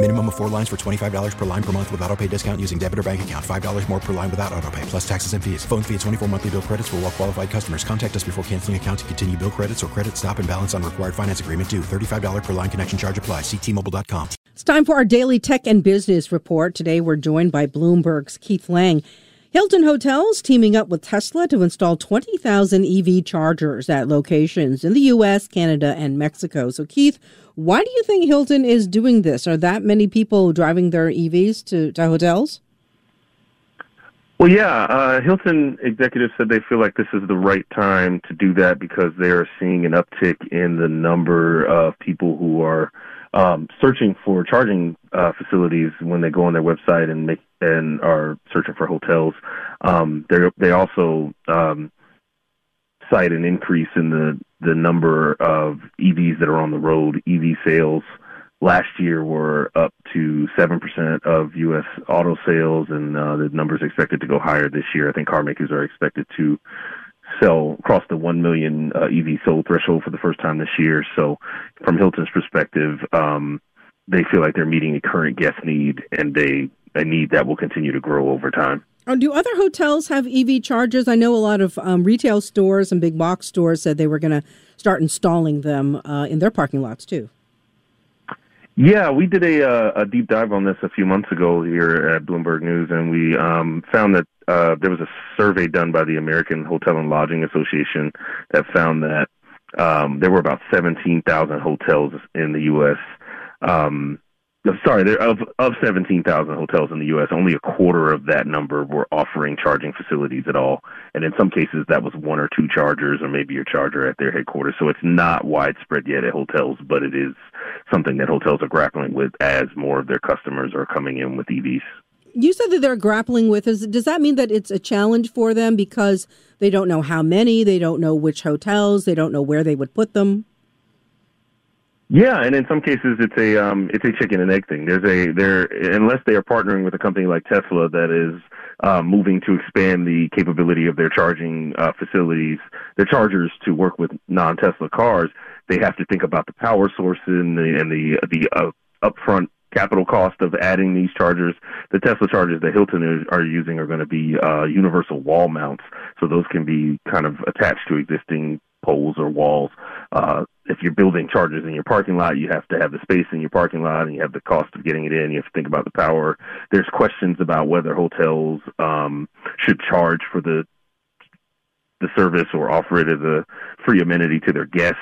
Minimum of four lines for $25 per line per month with auto pay discount using debit or bank account. $5 more per line without auto pay, plus taxes and fees. Phone fee at 24 monthly bill credits for all well qualified customers. Contact us before canceling account to continue bill credits or credit stop and balance on required finance agreement due. $35 per line connection charge apply. Ctmobile.com. It's time for our daily tech and business report. Today we're joined by Bloomberg's Keith Laing. Hilton Hotels teaming up with Tesla to install 20,000 EV chargers at locations in the U.S., Canada, and Mexico. So, Keith, why do you think Hilton is doing this? Are that many people driving their EVs to, to hotels? Well, yeah. Uh, Hilton executives said they feel like this is the right time to do that because they are seeing an uptick in the number of people who are um, searching for charging uh, facilities when they go on their website and make and are searching for hotels. Um, they they also um, cite an increase in the the number of EVs that are on the road. EV sales last year were up to seven percent of U.S. auto sales, and uh, the numbers expected to go higher this year. I think car makers are expected to sell across the 1 million uh, EV sold threshold for the first time this year. So, from Hilton's perspective, um, they feel like they're meeting a current guest need, and they a need that will continue to grow over time. Oh, do other hotels have EV chargers? I know a lot of um, retail stores and big box stores said they were going to start installing them uh, in their parking lots too. Yeah, we did a, uh, a deep dive on this a few months ago here at Bloomberg News, and we um, found that uh, there was a survey done by the American Hotel and Lodging Association that found that um, there were about 17,000 hotels in the U.S. Um, sorry, there of of 17,000 hotels in the U.S., only a quarter of that number were offering charging facilities at all, and in some cases that was one or two chargers, or maybe your charger at their headquarters. So it's not widespread yet at hotels, but it is something that hotels are grappling with as more of their customers are coming in with EVs. You said that they're grappling with. Is does that mean that it's a challenge for them because they don't know how many, they don't know which hotels, they don't know where they would put them? Yeah, and in some cases it's a um, it's a chicken and egg thing. There's a there unless they are partnering with a company like Tesla that is uh, moving to expand the capability of their charging uh, facilities, their chargers to work with non-Tesla cars. They have to think about the power source and the and the the uh, upfront capital cost of adding these chargers. The Tesla chargers that Hilton are using are going to be uh, universal wall mounts, so those can be kind of attached to existing poles or walls. Uh, if you're building chargers in your parking lot, you have to have the space in your parking lot, and you have the cost of getting it in. You have to think about the power. There's questions about whether hotels um, should charge for the the service or offer it as a free amenity to their guests.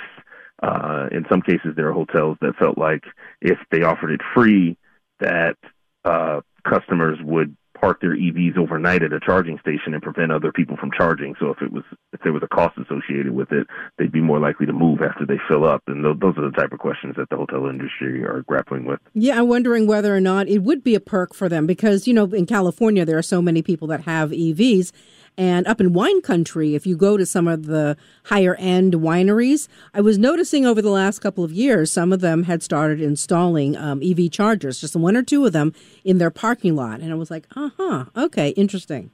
Uh, in some cases, there are hotels that felt like if they offered it free, that uh, customers would park their EVs overnight at a charging station and prevent other people from charging. So if it was there was a cost associated with it, they'd be more likely to move after they fill up. And th- those are the type of questions that the hotel industry are grappling with. Yeah, I'm wondering whether or not it would be a perk for them because you know in California there are so many people that have EVs and up in wine country, if you go to some of the higher end wineries, I was noticing over the last couple of years, some of them had started installing um, EV chargers, just one or two of them in their parking lot. And I was like, uh huh, okay, interesting.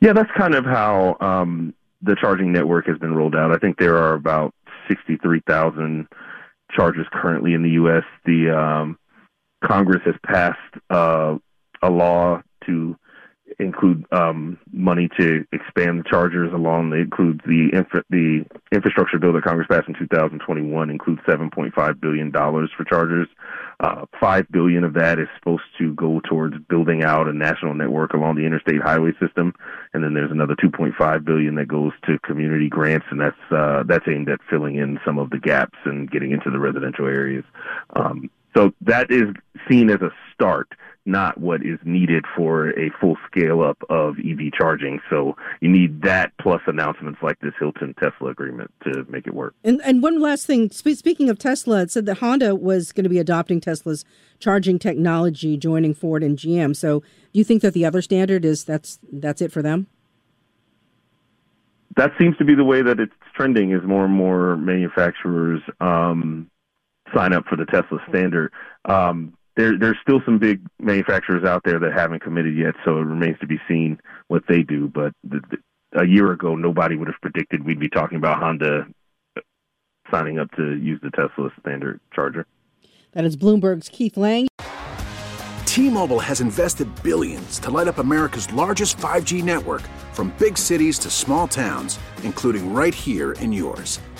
Yeah, that's kind of how um, the charging network has been rolled out. I think there are about 63,000 chargers currently in the U.S. The um, Congress has passed uh, a law to include um, money to expand the chargers along. It includes the infra- the infrastructure bill that Congress passed in 2021 includes 7.5 billion dollars for chargers. Uh, Five billion of that is supposed to go towards building out a national network along the interstate highway system, and then there's another 2.5 billion that goes to community grants, and that's uh, that's aimed at filling in some of the gaps and getting into the residential areas. Um, so that is seen as a start not what is needed for a full scale up of EV charging. So you need that plus announcements like this Hilton Tesla agreement to make it work. And and one last thing, speaking of Tesla, it said that Honda was going to be adopting Tesla's charging technology, joining Ford and GM. So do you think that the other standard is that's that's it for them? That seems to be the way that it's trending. Is more and more manufacturers um, sign up for the Tesla standard. Um, there, there's still some big manufacturers out there that haven't committed yet, so it remains to be seen what they do. But the, the, a year ago, nobody would have predicted we'd be talking about Honda uh, signing up to use the Tesla standard charger. That is Bloomberg's Keith Laing. T-Mobile has invested billions to light up America's largest 5G network, from big cities to small towns, including right here in yours.